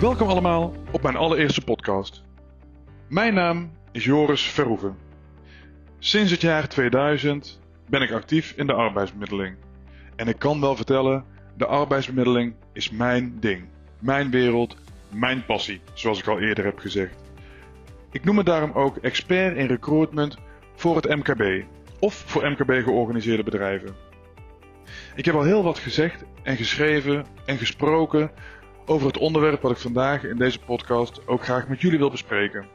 Welkom allemaal op mijn allereerste podcast. Mijn naam is Joris Verhoeven. Sinds het jaar 2000 ben ik actief in de arbeidsbemiddeling. En ik kan wel vertellen, de arbeidsbemiddeling is mijn ding. Mijn wereld, mijn passie, zoals ik al eerder heb gezegd. Ik noem me daarom ook expert in recruitment voor het MKB of voor MKB georganiseerde bedrijven. Ik heb al heel wat gezegd en geschreven en gesproken over het onderwerp wat ik vandaag in deze podcast ook graag met jullie wil bespreken.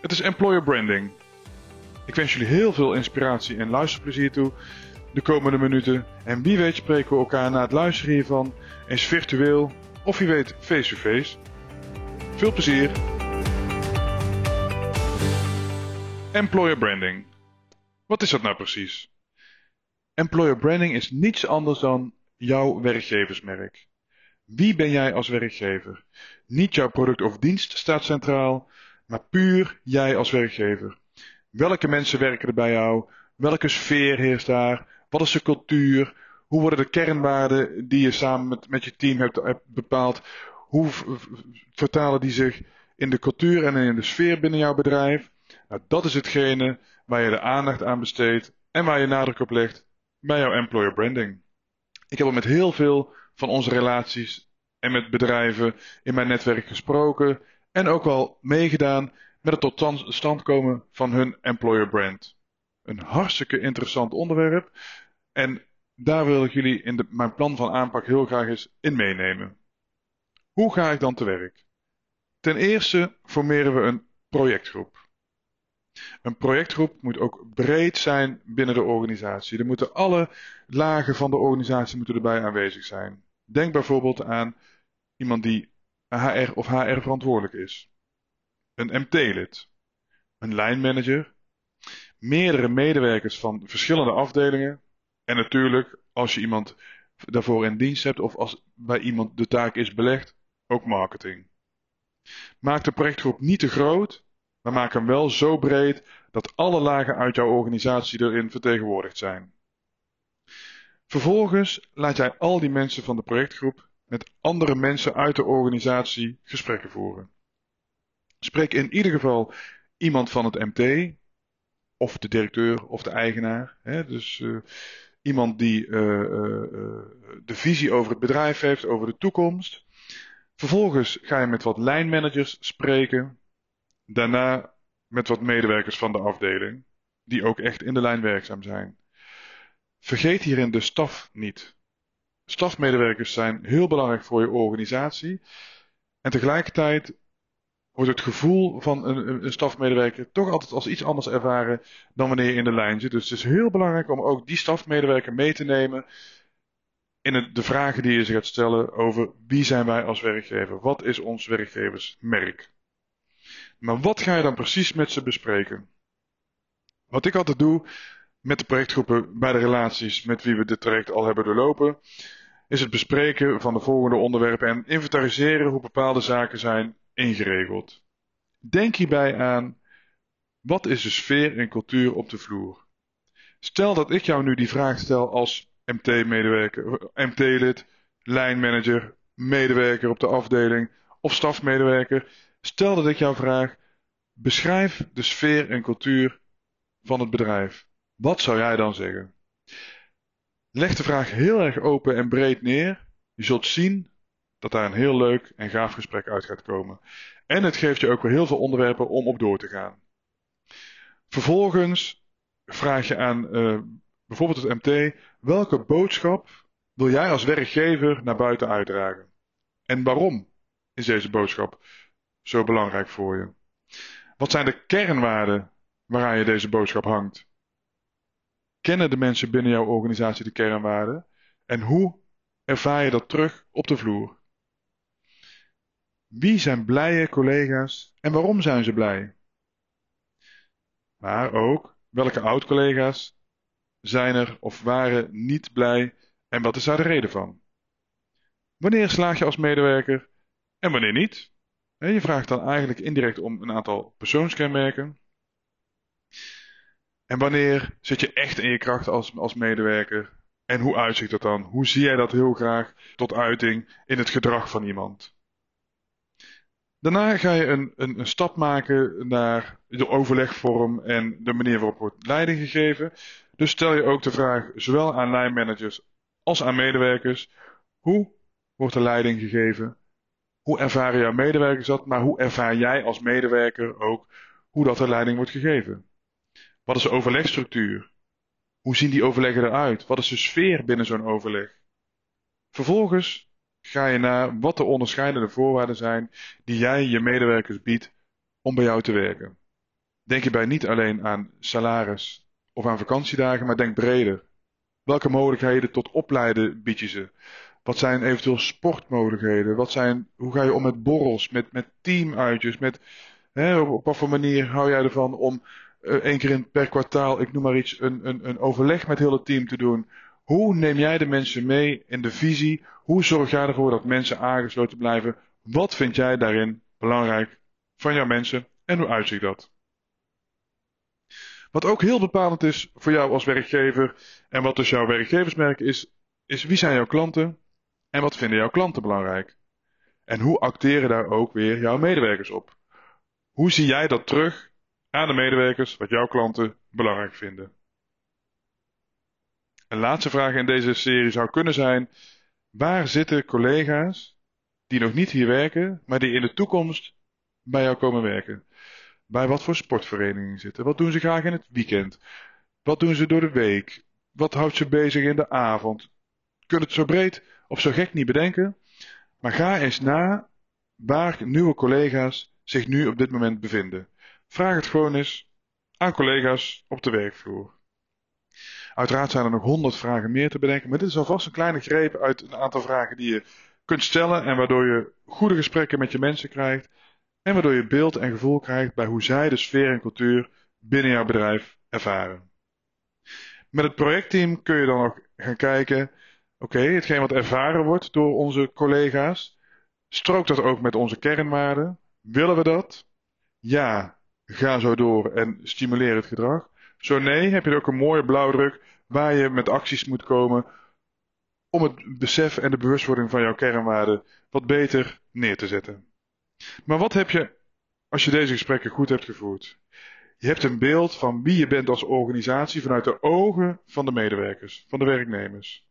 Het is employer branding. Ik wens jullie heel veel inspiratie en luisterplezier toe de komende minuten. En wie weet spreken we elkaar na het luisteren hiervan eens virtueel of wie weet face-to-face. Veel plezier! Employer branding. Wat is dat nou precies? Employer branding is niets anders dan jouw werkgeversmerk. Wie ben jij als werkgever? Niet jouw product of dienst staat centraal, maar puur jij als werkgever. Welke mensen werken er bij jou? Welke sfeer heerst daar? Wat is de cultuur? Hoe worden de kernwaarden die je samen met, met je team hebt, bepaald? Hoe vertalen die zich in de cultuur en in de sfeer binnen jouw bedrijf? Nou, dat is hetgene waar je de aandacht aan besteedt en waar je nadruk op legt bij jouw employer branding. Ik heb al met heel veel van onze relaties en met bedrijven in mijn netwerk gesproken en ook wel meegedaan met het tot stand komen van hun employer brand. Een hartstikke interessant onderwerp en daar wil ik jullie in mijn plan van aanpak heel graag eens in meenemen. Hoe ga ik dan te werk? Ten eerste formeren we een projectgroep. Een projectgroep moet ook breed zijn binnen de organisatie. Er moeten alle lagen van de organisatie moeten erbij aanwezig zijn. Denk bijvoorbeeld aan iemand die HR of HR verantwoordelijk is. Een MT-lid. Een lijnmanager. Meerdere medewerkers van verschillende afdelingen. En natuurlijk, als je iemand daarvoor in dienst hebt of als bij iemand de taak is belegd, ook marketing. Maak de projectgroep niet te groot, maar maak hem wel zo breed dat alle lagen uit jouw organisatie erin vertegenwoordigd zijn. Vervolgens laat jij al die mensen van de projectgroep met andere mensen uit de organisatie gesprekken voeren. Spreek in ieder geval iemand van het MT, of de directeur of de eigenaar. Hè? Dus uh, iemand die uh, uh, de visie over het bedrijf heeft, over de toekomst. Vervolgens ga je met wat lijnmanagers spreken. Daarna met wat medewerkers van de afdeling, die ook echt in de lijn werkzaam zijn. Vergeet hierin de staf niet. Stafmedewerkers zijn heel belangrijk voor je organisatie. En tegelijkertijd wordt het gevoel van een, een, stafmedewerker toch altijd als iets anders ervaren dan wanneer je in de lijn zit. Dus het is heel belangrijk om ook die stafmedewerker mee te nemen in de vragen die je zich gaat stellen over wie zijn wij als werkgever? Wat is ons werkgeversmerk? Maar wat ga je dan precies met ze bespreken? Wat ik altijd doe met de projectgroepen bij de relaties met wie we dit traject al hebben doorlopen, is het bespreken van de volgende onderwerpen en inventariseren hoe bepaalde zaken zijn ingeregeld. Denk hierbij aan wat is de sfeer en cultuur op de vloer? Stel dat ik jou nu die vraag stel als MT-medewerker, MT-lid, lijnmanager, medewerker op de afdeling of stafmedewerker. Stel dat ik jou vraag: beschrijf de sfeer en cultuur van het bedrijf. Wat zou jij dan zeggen? Leg de vraag heel erg open en breed neer. Je zult zien dat daar een heel leuk en gaaf gesprek uit gaat komen. En het geeft je ook weer heel veel onderwerpen om op door te gaan. Vervolgens vraag je aan uh, bijvoorbeeld het MT: welke boodschap wil jij als werkgever naar buiten uitdragen? En waarom is deze boodschap zo belangrijk voor je? Wat zijn de kernwaarden waaraan je deze boodschap hangt? Kennen de mensen binnen jouw organisatie de kernwaarden? En hoe ervaar je dat terug op de vloer? Wie zijn blije collega's en waarom zijn ze blij? Maar ook welke oud-collega's zijn er of waren niet blij en wat is daar de reden van? Wanneer slaag je als medewerker en wanneer niet? Je vraagt dan eigenlijk indirect om een aantal persoonskenmerken. En wanneer zit je echt in je kracht als, als medewerker? En hoe uitziet dat dan? Hoe zie jij dat heel graag tot uiting in het gedrag van iemand? Daarna ga je een, een, een stap maken naar de overlegvorm en de manier waarop wordt leiding gegeven. Dus stel je ook de vraag, zowel aan lijnmanagers als aan medewerkers, hoe wordt de leiding gegeven? Hoe ervaren jouw medewerkers dat? Maar hoe ervaar jij als medewerker ook hoe dat de leiding wordt gegeven? Wat is de overlegstructuur? Hoe zien die overleggen eruit? Wat is de sfeer binnen zo'n overleg? Vervolgens ga je naar wat de onderscheidende voorwaarden zijn die jij je medewerkers biedt om bij jou te werken. Denk hierbij niet alleen aan salaris of aan vakantiedagen, maar denk breder. Welke mogelijkheden tot opleiden bied je ze? Wat zijn eventueel sportmogelijkheden? Wat zijn, hoe ga je om met borrels, met, met teamuitjes? Met, hè, op, op wat voor manier hou jij ervan om één keer in, per kwartaal, ik noem maar iets, een, een, een overleg met heel het team te doen? Hoe neem jij de mensen mee in de visie? Hoe zorg jij ervoor dat mensen aangesloten blijven? Wat vind jij daarin belangrijk van jouw mensen en hoe uitziet dat? Wat ook heel bepalend is voor jou als werkgever en wat dus jouw werkgeversmerk is, is wie zijn jouw klanten en wat vinden jouw klanten belangrijk? En hoe acteren daar ook weer jouw medewerkers op? Hoe zie jij dat terug aan de medewerkers wat jouw klanten belangrijk vinden? Een laatste vraag in deze serie zou kunnen zijn: waar zitten collega's die nog niet hier werken, maar die in de toekomst bij jou komen werken? Bij wat voor sportverenigingen zitten? Wat doen ze graag in het weekend? Wat doen ze door de week? Wat houdt ze bezig in de avond? Kun het zo breed of zo gek niet bedenken, maar ga eens na waar nieuwe collega's zich nu op dit moment bevinden. Vraag het gewoon eens aan collega's op de werkvloer. Uiteraard zijn er nog honderd vragen meer te bedenken, maar dit is alvast een kleine greep uit een aantal vragen die je kunt stellen en waardoor je goede gesprekken met je mensen krijgt en waardoor je beeld en gevoel krijgt bij hoe zij de sfeer en cultuur binnen jouw bedrijf ervaren. Met het projectteam kun je dan nog gaan kijken, oké, hetgeen wat ervaren wordt door onze collega's, strookt dat ook met onze kernwaarden? Willen we dat? Ja, ga zo door en stimuleer het gedrag. Zo nee, heb je ook een mooie blauwdruk waar je met acties moet komen om het besef en de bewustwording van jouw kernwaarden wat beter neer te zetten. Maar wat heb je als je deze gesprekken goed hebt gevoerd? Je hebt een beeld van wie je bent als organisatie vanuit de ogen van de medewerkers, van de werknemers.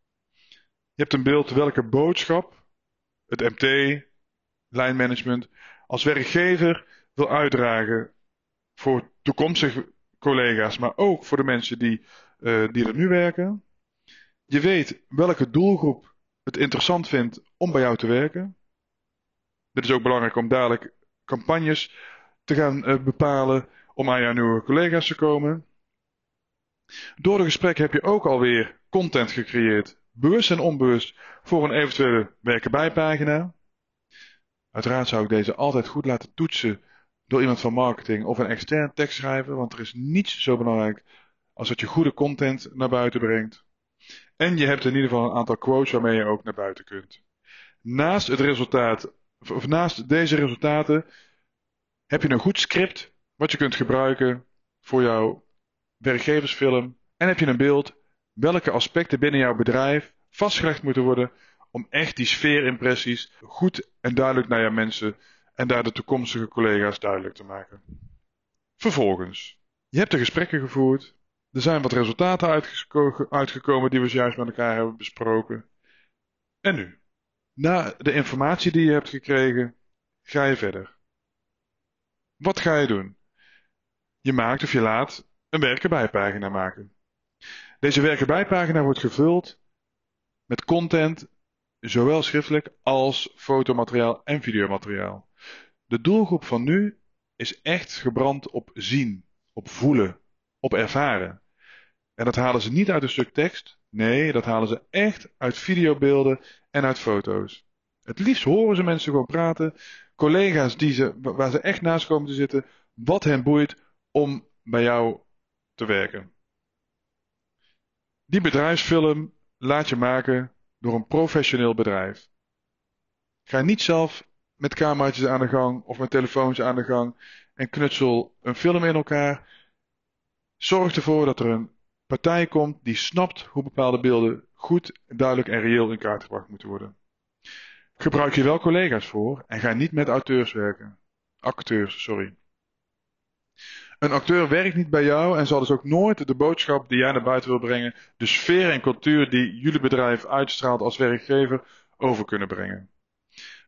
Je hebt een beeld welke boodschap het MT, lijnmanagement, als werkgever wil uitdragen voor toekomstige collega's, maar ook voor de mensen die, uh, die er nu werken. Je weet welke doelgroep het interessant vindt om bij jou te werken. Dit is ook belangrijk om dadelijk campagnes te gaan uh, bepalen om aan jouw nieuwe collega's te komen. Door de gesprekken heb je ook alweer content gecreëerd, bewust en onbewust, voor een eventuele werken bijpagina. Uiteraard zou ik deze altijd goed laten toetsen door iemand van marketing of een extern tekstschrijver, want er is niets zo belangrijk als dat je goede content naar buiten brengt. En je hebt in ieder geval een aantal quotes waarmee je ook naar buiten kunt. Naast het resultaat, of naast deze resultaten, heb je een goed script wat je kunt gebruiken voor jouw werkgeversfilm. En heb je een beeld welke aspecten binnen jouw bedrijf vastgelegd moeten worden om echt die sfeerimpressies goed en duidelijk naar jouw mensen en daar de toekomstige collega's duidelijk te maken. Vervolgens, je hebt de gesprekken gevoerd, er zijn wat resultaten uitgekomen die we juist met elkaar hebben besproken. En nu, na de informatie die je hebt gekregen, ga je verder. Wat ga je doen? Je maakt of je laat een werken maken. Deze werken wordt gevuld met content, zowel schriftelijk als fotomateriaal en videomateriaal. De doelgroep van nu is echt gebrand op zien, op voelen, op ervaren. En dat halen ze niet uit een stuk tekst. Nee, dat halen ze echt uit videobeelden en uit foto's. Het liefst horen ze mensen gewoon praten. Collega's die ze, waar ze echt naast komen te zitten. Wat hen boeit om bij jou te werken. Die bedrijfsfilm laat je maken door een professioneel bedrijf. Ga niet zelf met cameraatjes aan de gang of met telefoons aan de gang en knutsel een film in elkaar. Zorg ervoor dat er een partij komt die snapt hoe bepaalde beelden goed, duidelijk en reëel in kaart gebracht moeten worden. Gebruik je wel collega's voor en ga niet met auteurs werken. acteurs, sorry. Een acteur werkt niet bij jou en zal dus ook nooit de boodschap die jij naar buiten wil brengen, de sfeer en cultuur die jullie bedrijf uitstraalt als werkgever, over kunnen brengen.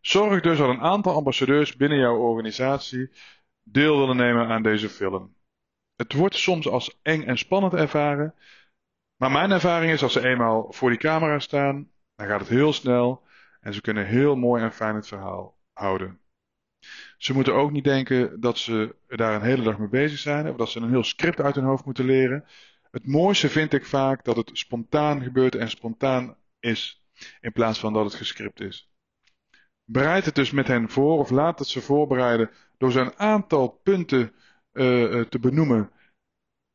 Zorg dus dat een aantal ambassadeurs binnen jouw organisatie deel willen nemen aan deze film. Het wordt soms als eng en spannend ervaren, maar mijn ervaring is als ze eenmaal voor die camera staan, dan gaat het heel snel en ze kunnen heel mooi en fijn het verhaal houden. Ze moeten ook niet denken dat ze daar een hele dag mee bezig zijn of dat ze een heel script uit hun hoofd moeten leren. Het mooiste vind ik vaak dat het spontaan gebeurt en spontaan is, in plaats van dat het gescript is. Bereid het dus met hen voor of laat het ze voorbereiden door ze een aantal punten uh, te benoemen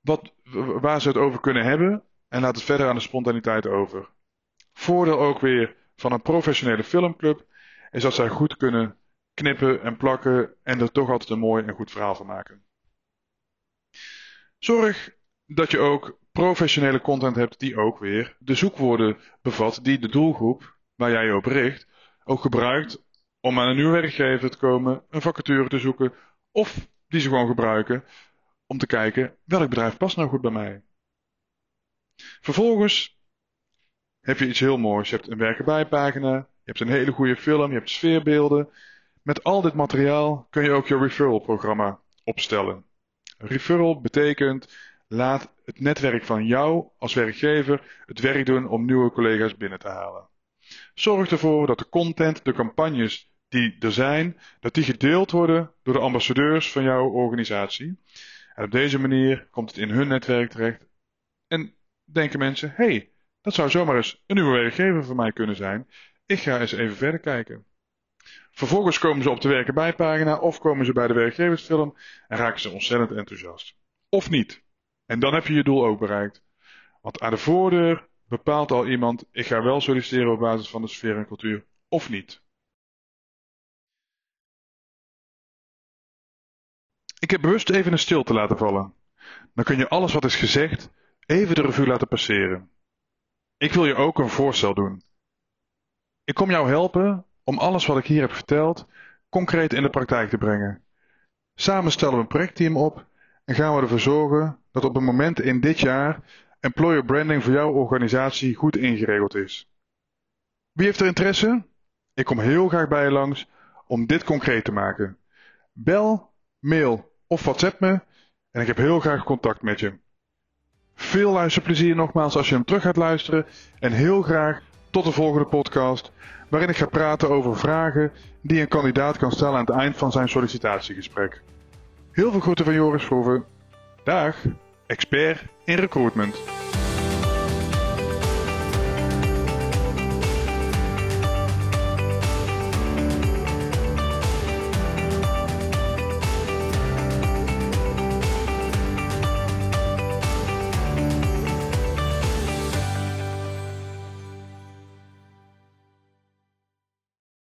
wat, waar ze het over kunnen hebben en laat het verder aan de spontaniteit over. Voordeel ook weer van een professionele filmclub is dat zij goed kunnen knippen en plakken en er toch altijd een mooi en goed verhaal van maken. Zorg dat je ook professionele content hebt die ook weer de zoekwoorden bevat die de doelgroep waar jij je op richt ook gebruikt om aan een nieuwe werkgever te komen, een vacature te zoeken of die ze gewoon gebruiken om te kijken welk bedrijf past nou goed bij mij. Vervolgens heb je iets heel moois. Je hebt een werken je hebt een hele goede film, je hebt sfeerbeelden. Met al dit materiaal kun je ook je referral programma opstellen. Referral betekent laat het netwerk van jou als werkgever het werk doen om nieuwe collega's binnen te halen. Zorg ervoor dat de content, de campagnes die er zijn, dat die gedeeld worden door de ambassadeurs van jouw organisatie. En op deze manier komt het in hun netwerk terecht. En denken mensen, hey, dat zou zomaar eens een nieuwe werkgever voor mij kunnen zijn. Ik ga eens even verder kijken. Vervolgens komen ze op de werken bijpagina of komen ze bij de werkgeversfilm en raken ze ontzettend enthousiast. Of niet. En dan heb je je doel ook bereikt. Want aan de voordeur bepaalt al iemand, ik ga wel solliciteren op basis van de sfeer en cultuur of niet. Ik heb bewust even een stilte laten vallen. Dan kun je alles wat is gezegd even de revue laten passeren. Ik wil je ook een voorstel doen. Ik kom jou helpen om alles wat ik hier heb verteld concreet in de praktijk te brengen. Samen stellen we een projectteam op en gaan we ervoor zorgen dat op het moment in dit jaar employer branding voor jouw organisatie goed ingeregeld is. Wie heeft er interesse? Ik kom heel graag bij je langs om dit concreet te maken. Bel, mail of WhatsApp me en ik heb heel graag contact met je. Veel luisterplezier nogmaals als je hem terug gaat luisteren en heel graag tot de volgende podcast waarin ik ga praten over vragen die een kandidaat kan stellen aan het eind van zijn sollicitatiegesprek. Heel veel groeten van Joris Vroeven. Dag, expert in recruitment.